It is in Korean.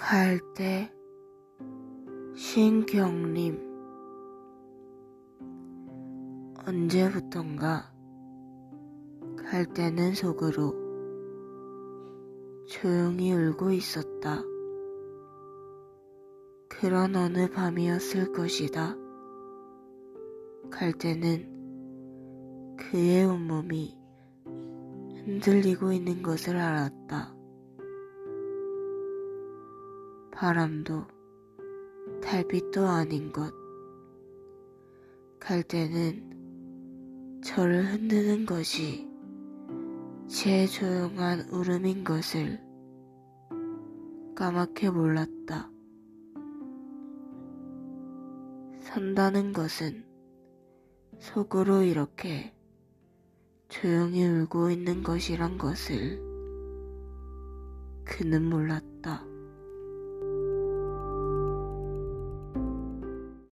갈대 신경림 언제부턴가 갈대는 속으로 조용히 울고 있었다. 그런 어느 밤이었을 것이다. 갈대는 그의 온몸이 흔들리고 있는 것을 알았다. 바람도 달빛도 아닌 것. 갈대는 저를 흔드는 것이 제 조용한 울음인 것을 까맣게 몰랐다. 산다는 것은 속으로 이렇게 조용히 울고 있는 것이란 것을 그는 몰랐다.